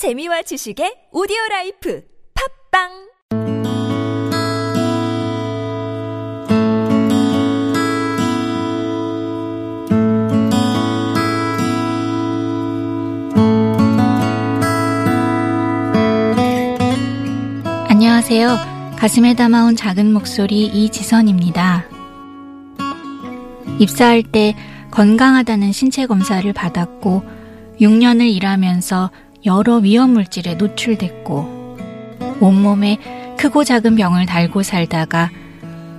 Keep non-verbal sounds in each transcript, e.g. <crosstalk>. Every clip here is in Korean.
재미와 지식의 오디오 라이프 팟빵 안녕하세요. 가슴에 담아온 작은 목소리 이지선입니다. 입사할 때 건강하다는 신체 검사를 받았고 6년을 일하면서 여러 위험 물질에 노출됐고 온몸에 크고 작은 병을 달고 살다가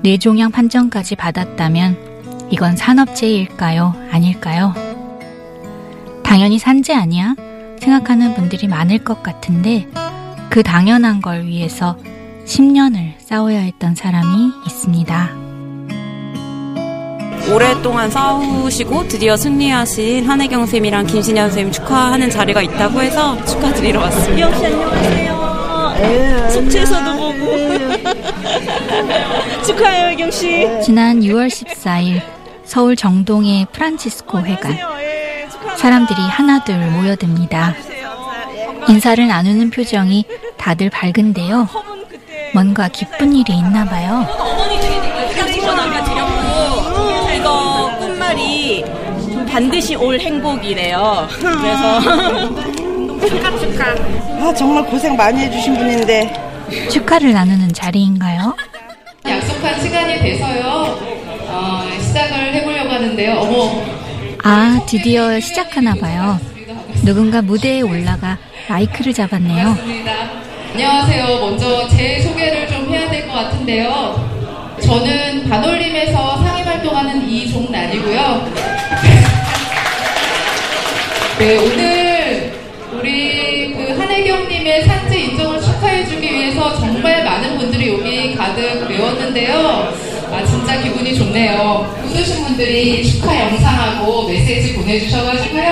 뇌종양 판정까지 받았다면 이건 산업재해일까요? 아닐까요? 당연히 산재 아니야? 생각하는 분들이 많을 것 같은데 그 당연한 걸 위해서 10년을 싸워야 했던 사람이 있습니다. 오랫동안 싸우시고 드디어 승리하신 한혜경 쌤이랑 김신현 쌤 축하하는 자리가 있다고 해서 축하드리러 왔습니다. 역시 안녕하세요. 속채에서도 보고 <laughs> 축하해요 혜경 씨. 지난 6월 14일 서울 정동의 프란치스코 회관. 사람들이 하나둘 모여듭니다. 인사를 나누는 표정이 다들 밝은데요. 뭔가 기쁜 일이 있나 봐요. 반드시 올 행복이래요. 그래서 <laughs> 아 정말 고생 많이 해주신 분인데 축하를 나누는 자리인가요? 약속한 시간이 돼서요. 어, 시작을 해보려고 하는데요. 어머, 아, 드디어 시작하나 봐요. 누군가 무대에 올라가 마이크를 잡았네요. 반갑습니다. 안녕하세요. 먼저 제 소개를 좀 해야 될 것 같은데요. 저는 반올림에서 상임 활동하는 이종란이고요. 네, 오늘 우리 그 한혜경님의 산재 인정을 축하해주기 위해서 정말 많은 분들이 여기 가득 메웠는데요. 아, 진짜 기분이 좋네요. 웃으신 분들이 축하 영상하고 메시지 보내주셔가지고요.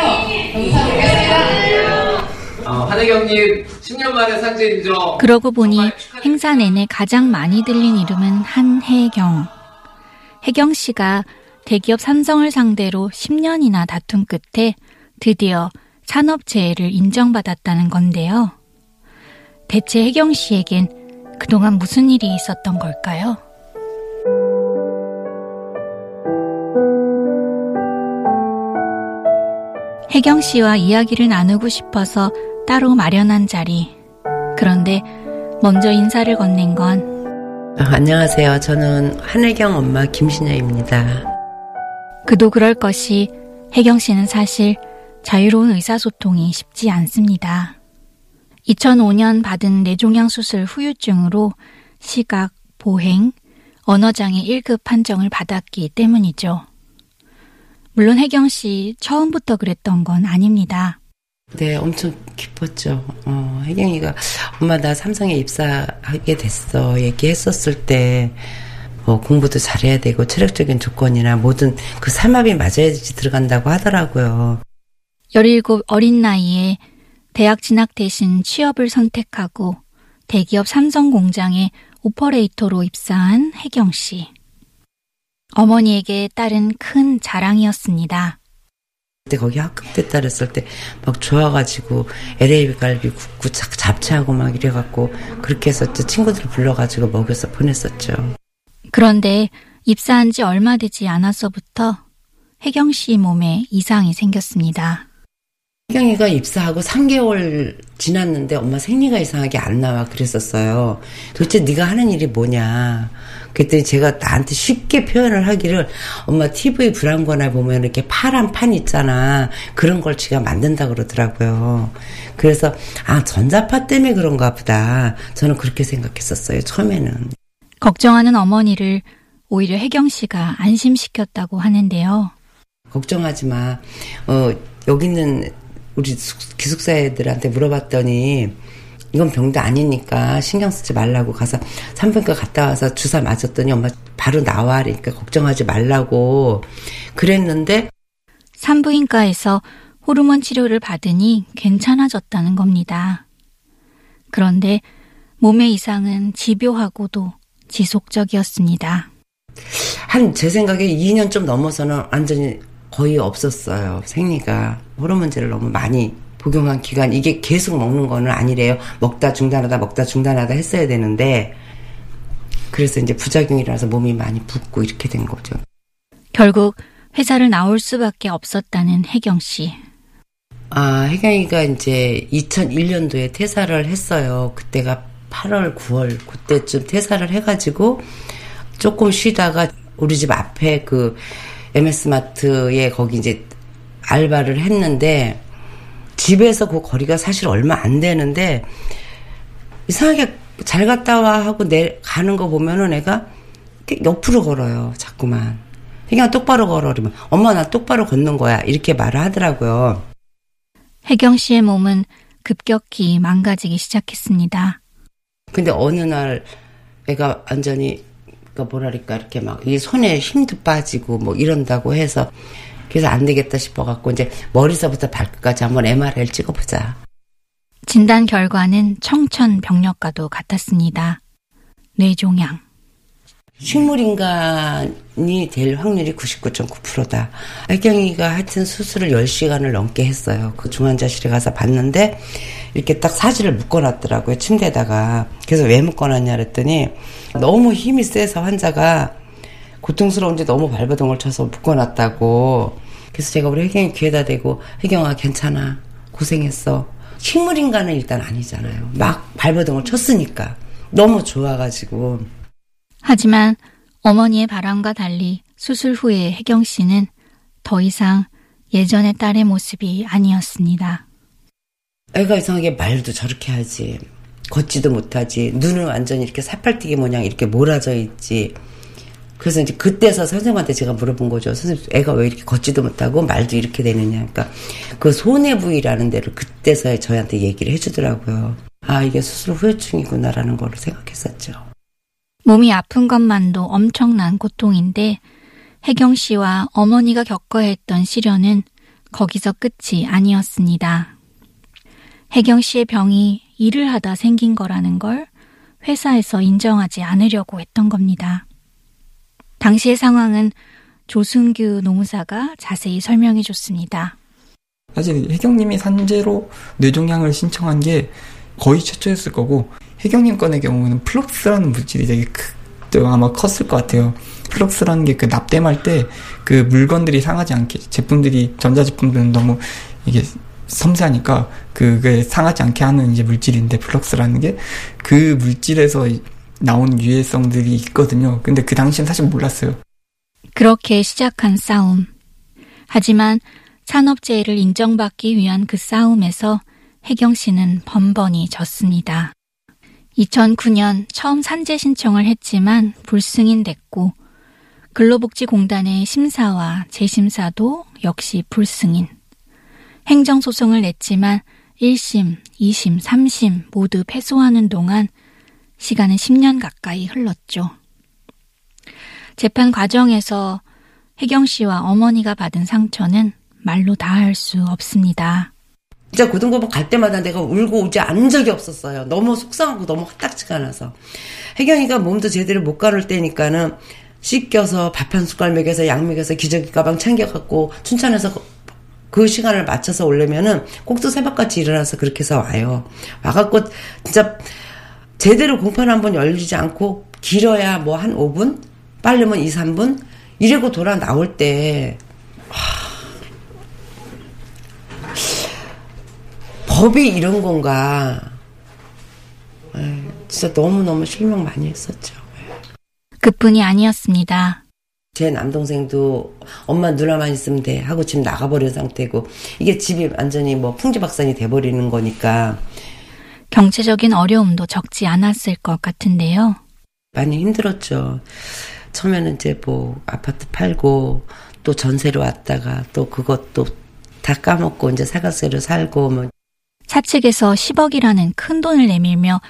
영상 보겠습니다. 어, 한혜경님 10년 만에 상재 인정. 그러고 보니 행사 내내 가장 많이 들린 이름은 한혜경. 혜경 씨가 대기업 삼성을 상대로 10년이나 다툰 끝에 드디어 산업재해를 인정받았다는 건데요. 대체 혜경 씨에겐 그동안 무슨 일이 있었던 걸까요? 혜경 씨와 이야기를 나누고 싶어서 따로 마련한 자리. 그런데 먼저 인사를 건넨 건 아, 안녕하세요. 저는 한혜경 엄마 김신여입니다. 그도 그럴 것이 혜경 씨는 사실 자유로운 의사소통이 쉽지 않습니다. 2005년 받은 뇌종양 수술 후유증으로 시각, 보행, 언어장애 1급 판정을 받았기 때문이죠. 물론 혜경 씨 처음부터 그랬던 건 아닙니다. 네, 엄청 기뻤죠. 어, 혜경이가 엄마 나 삼성에 입사하게 됐어. 얘기했었을 때 뭐 공부도 잘해야 되고 체력적인 조건이나 모든 그 삼합이 맞아야지 들어간다고 하더라고요. 17 어린 나이에 대학 진학 대신 취업을 선택하고 대기업 삼성 공장에 오퍼레이터로 입사한 혜경 씨. 어머니에게 딸은 큰 자랑이었습니다. 그때 거기 합격됐다 그랬을 때 막 좋아가지고 LA 갈비 굽고 잡- 잡채하고 막 이래갖고 그렇게 해서 또 친구들 불러가지고 먹여서 보냈었죠. 그런데 입사한 지 얼마 되지 않아서부터 혜경 씨 몸에 이상이 생겼습니다. 혜경이가 입사하고 3개월 지났는데 엄마 생리가 이상하게 안 나와 그랬었어요. 도대체 네가 하는 일이 뭐냐. 그랬더니 제가 나한테 쉽게 표현을 하기를 엄마 TV 브라운관에 보면 이렇게 파란 판 있잖아. 그런 걸 지가 만든다 그러더라고요. 그래서 아 전자파 때문에 그런가 보다. 저는 그렇게 생각했었어요. 처음에는. 걱정하는 어머니를 오히려 혜경 씨가 안심시켰다고 하는데요. 걱정하지 마. 어, 여기 있는 우리 숙- 기숙사 애들한테 물어봤더니 이건 병도 아니니까 신경 쓰지 말라고 가서 산부인과 갔다 와서 주사 맞았더니 엄마 바로 나와 그러니까 걱정하지 말라고 그랬는데 산부인과에서 호르몬 치료를 받으니 괜찮아졌다는 겁니다. 그런데 몸의 이상은 집요하고도 지속적이었습니다. 한 제 생각에 2년 좀 넘어서는 완전히 거의 없었어요. 생리가 호르몬제를 너무 많이 복용한 기간 이게 계속 먹는 거는 아니래요. 먹다 중단하다 먹다 중단하다 했어야 되는데 그래서 이제 부작용이라서 몸이 많이 붓고 이렇게 된 거죠. 결국 회사를 나올 수밖에 없었다는 혜경 씨. 아, 혜경이가 이제 2001년도에 퇴사를 했어요. 그때가 8월, 9월, 그때쯤 퇴사를 해가지고 조금 쉬다가 우리 집 앞에 그 MS마트에 거기 이제 알바를 했는데 집에서 그 거리가 사실 얼마 안 되는데 이상하게 잘 갔다 와 하고 내 가는 거 보면은 애가 옆으로 걸어요. 자꾸만. 그냥 똑바로 걸어. 그러면 엄마 나 똑바로 걷는 거야. 이렇게 말을 하더라고요. 혜경 씨의 몸은 급격히 망가지기 시작했습니다. 근데 어느 날 애가 완전히 그 뭐랄까 이렇게 막 이 손에 힘도 빠지고 뭐 이런다고 해서 그래서 안 되겠다 싶어 갖고 이제 머리서부터 발끝까지 한번 MRI를 찍어보자. 진단 결과는 청천벽력과도 같았습니다. 뇌종양. 식물인간이 될 확률이 99.9%다. 알경이가 하여튼 수술을 10시간을 넘게 했어요. 그 중환자실에 가서 봤는데 이렇게 딱 사지를 묶어놨더라고요. 침대에다가. 그래서 왜 묶어놨냐 그랬더니 너무 힘이 세서 환자가 고통스러운지 너무 발버둥을 쳐서 묶어놨다고. 그래서 제가 우리 혜경이 귀에다 대고 혜경아 괜찮아. 고생했어. 식물인간은 일단 아니잖아요. 막 발버둥을 쳤으니까. 너무 좋아가지고. 하지만 어머니의 바람과 달리 수술 후에 혜경 씨는 더 이상 예전의 딸의 모습이 아니었습니다. 애가 이상하게 말도 저렇게 하지. 걷지도 못하지. 눈은 완전히 이렇게 사팔뛰기 모양 이렇게 몰아져 있지. 그래서 이제 그때서 선생님한테 제가 물어본 거죠. 선생님, 애가 왜 이렇게 걷지도 못하고 말도 이렇게 되느냐. 그러니까 그 손해 부위라는 데를 그때서야 저희한테 얘기를 해주더라고요. 아, 이게 수술 후유증이구나라는 걸 생각했었죠. 몸이 아픈 것만도 엄청난 고통인데 혜경 씨와 어머니가 겪어야 했던 시련은 거기서 끝이 아니었습니다. 혜경 씨의 병이 일을 하다 생긴 거라는 걸 회사에서 인정하지 않으려고 했던 겁니다. 당시의 상황은 조승규 노무사가 자세히 설명해 줬습니다. 사실 혜경님이 산재로 뇌종양을 신청한 게 거의 최초였을 거고 혜경님 건의 경우는 플럭스라는 물질이 되게 크, 아마 컸을 것 같아요. 플럭스라는 게 그 납땜할 때 그 물건들이 상하지 않게 제품들이 전자제품들은 너무 이게 섬세하니까 그게 상하지 않게 하는 이제 물질인데 플럭스라는 게 그 물질에서 나온 유해성들이 있거든요. 근데 그 당시엔 사실 몰랐어요. 그렇게 시작한 싸움. 하지만 산업재해를 인정받기 위한 그 싸움에서 혜경 씨는 번번이 졌습니다. 2009년 처음 산재 신청을 했지만 불승인 됐고 근로복지공단의 심사와 재심사도 역시 불승인. 행정소송을 냈지만 1심, 2심, 3심 모두 패소하는 동안 시간은 10년 가까이 흘렀죠. 재판 과정에서 혜경 씨와 어머니가 받은 상처는 말로 다 할 수 없습니다. 진짜 고등법원 갈 때마다 내가 울고 오지 않은 적이 없었어요. 너무 속상하고 너무 헛딱지가 나서. 혜경이가 몸도 제대로 못 가눌 때니까는 씻겨서 밥 한 숟갈 먹여서 약 먹여서 기저귀 가방 챙겨갖고 춘천에서 그 시간을 맞춰서 오려면은 꼭두 새벽같이 일어나서 그렇게 해서 와요. 와갖고 진짜 제대로 공판 한번 열리지 않고 길어야 뭐 한 5분? 빠르면 2, 3분? 이러고 돌아 나올 때 하... 법이 이런 건가. 진짜 너무너무 실망 많이 했었죠. 그뿐이 아니었습니다. 제 남동생도 엄마 누나만 있으면 돼 하고 지금 나가버린 상태고 이게 집이 완전히 뭐 풍지박산이 돼버리는 거니까 경제적인 어려움도 적지 않았을 것 같은데요. 많이 힘들었죠. 처음에는 이제 뭐 아파트 팔고 또 전세로 왔다가 또 그것도 다 까먹고 이제 사과세로 살고 뭐 사측에서 10억이라는 큰 돈을 내밀며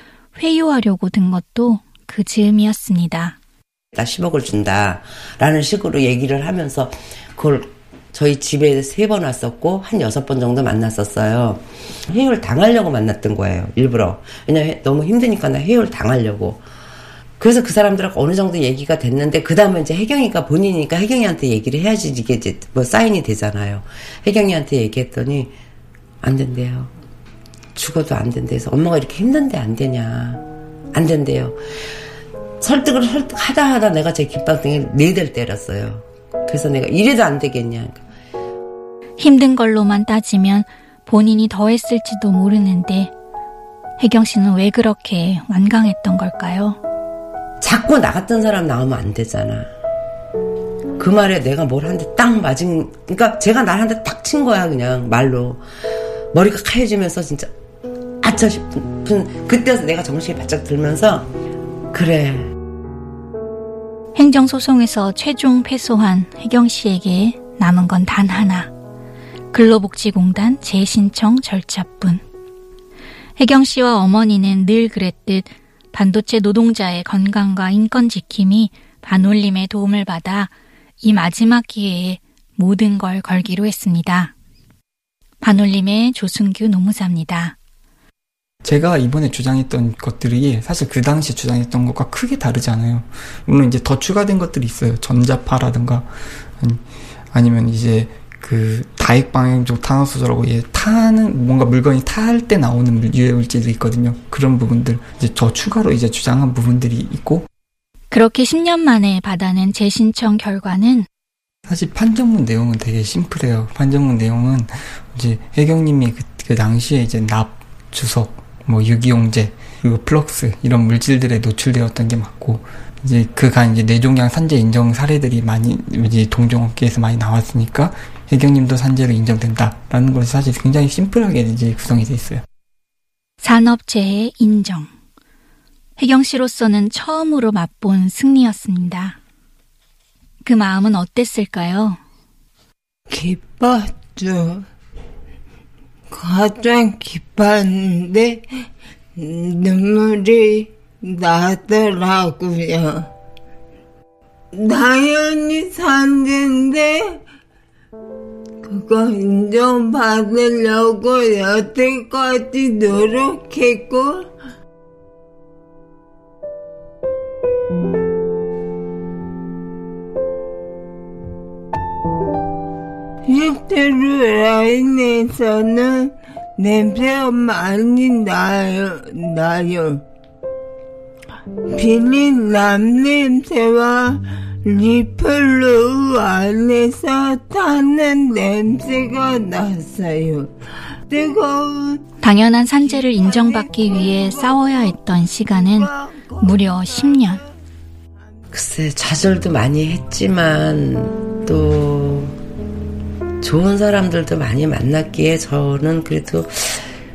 회유하려고 든 것도 그 즈음이었습니다. 나 10억을 준다. 라는 식으로 얘기를 하면서 그걸 저희 집에 세 번 왔었고 한 여섯 번 정도 만났었어요. 해율 당하려고 만났던 거예요. 일부러. 왜냐면 너무 힘드니까 나 해율 당하려고. 그래서 그 사람들하고 어느 정도 얘기가 됐는데 그 다음에 이제 혜경이가 본인이니까 혜경이한테 얘기를 해야지 이게 이제 뭐 사인이 되잖아요. 혜경이한테 얘기했더니 안 된대요. 죽어도 안 된대서 엄마가 이렇게 힘든데 안 되냐. 안 된대요. 설득을 설득하다 하다 내가 제 깃방등에 네 대를 때렸어요. 그래서 내가 이래도 안 되겠냐. 힘든 걸로만 따지면 본인이 더 했을지도 모르는데 혜경 씨는 왜 그렇게 완강했던 걸까요? 자꾸 나 같은 사람 나오면 안 되잖아. 그 말에 내가 뭘 한 대 딱 맞은, 그러니까 제가 날 한 대 딱 친 거야, 그냥 말로. 머리가 하얘지면서 진짜, 아차 싶은, 그때서 내가 정신이 바짝 들면서, 그래. 행정소송에서 최종 패소한 혜경 씨에게 남은 건 단 하나. 근로복지공단 재신청 절차뿐. 혜경 씨와 어머니는 늘 그랬듯 반도체 노동자의 건강과 인권 지킴이 반올림의 도움을 받아 이 마지막 기회에 모든 걸 걸기로 했습니다. 반올림의 조순규 노무사입니다. 제가 이번에 주장했던 것들이 사실 그 당시 주장했던 것과 크게 다르지 않아요. 물론 이제 더 추가된 것들이 있어요. 전자파라든가 아니 면 이제 그 다액 방향적 탄화 수소라고 예, 타는 뭔가 물건이 탈 때 나오는 유해 물질이 있거든요. 그런 부분들 이제 저 추가로 이제 주장한 부분들이 있고 그렇게 10년 만에 받아낸 재신청 결과는 사실 판정문 내용은 되게 심플해요. 판정문 내용은 이제 혜경님이 그, 그 당시에 이제 납, 주석, 뭐 유기용제, 그리고 플럭스 이런 물질들에 노출되었던 게 맞고 이제 그간 이제 뇌종양 산재 인정 사례들이 많이 이제 동종업계에서 많이 나왔으니까 혜경님도 산재로 인정된다라는 것이 사실 굉장히 심플하게 이제 구성이 돼 있어요. 산업재해 인정. 혜경 씨로서는 처음으로 맛본 승리였습니다. 그 마음은 어땠을까요? 기뻤죠. 가장 기뻤는데 눈물이 나더라고요. 당연히 산재인데 그거 인정받으려고 여태까지 노력했고 실제로 라인에서는 냄새가 많이 나요. 나요. 비린 남냄새와 리플로 안에서 타는 냄새가 났어요. 뜨거운 당연한 산재를 인정받기 위해 싸워야 했던 시간은 무려 10년. 글쎄, 좌절도 많이 했지만, 또, 좋은 사람들도 많이 만났기에 저는 그래도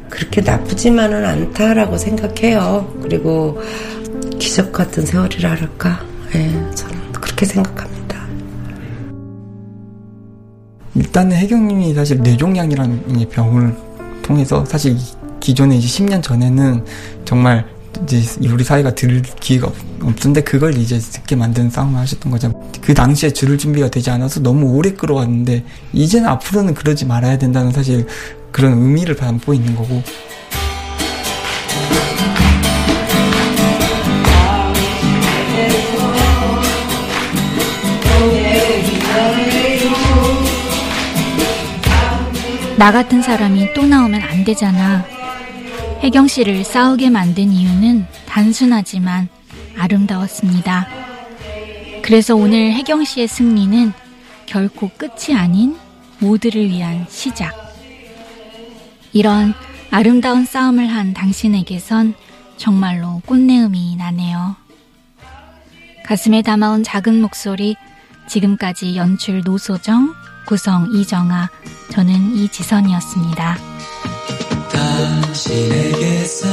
그렇게 나쁘지만은 않다라고 생각해요. 그리고 기적 같은 세월이라 할까? 예, 저는 그렇게 생각합니다. 일단은 혜경님이 사실 뇌종양이라는 병을 통해서 사실 기존에 이제 10년 전에는 정말 이제 우리 사회가 들을 기회가 없었는데 그걸 이제 듣게 만드는 싸움을 하셨던 거죠. 그 당시에 줄을 준비가 되지 않아서 너무 오래 끌어왔는데 이제는 앞으로는 그러지 말아야 된다는 사실 그런 의미를 담고 있는 거고 나 같은 사람이 또 나오면 안 되잖아. 혜경 씨를 싸우게 만든 이유는 단순하지만 아름다웠습니다. 그래서 오늘 혜경 씨의 승리는 결코 끝이 아닌 모두를 위한 시작. 이런 아름다운 싸움을 한 당신에게선 정말로 꽃내음이 나네요. 가슴에 담아온 작은 목소리, 지금까지 연출 노소정, 구성 이정아, 저는 이지선이었습니다. 당신에게서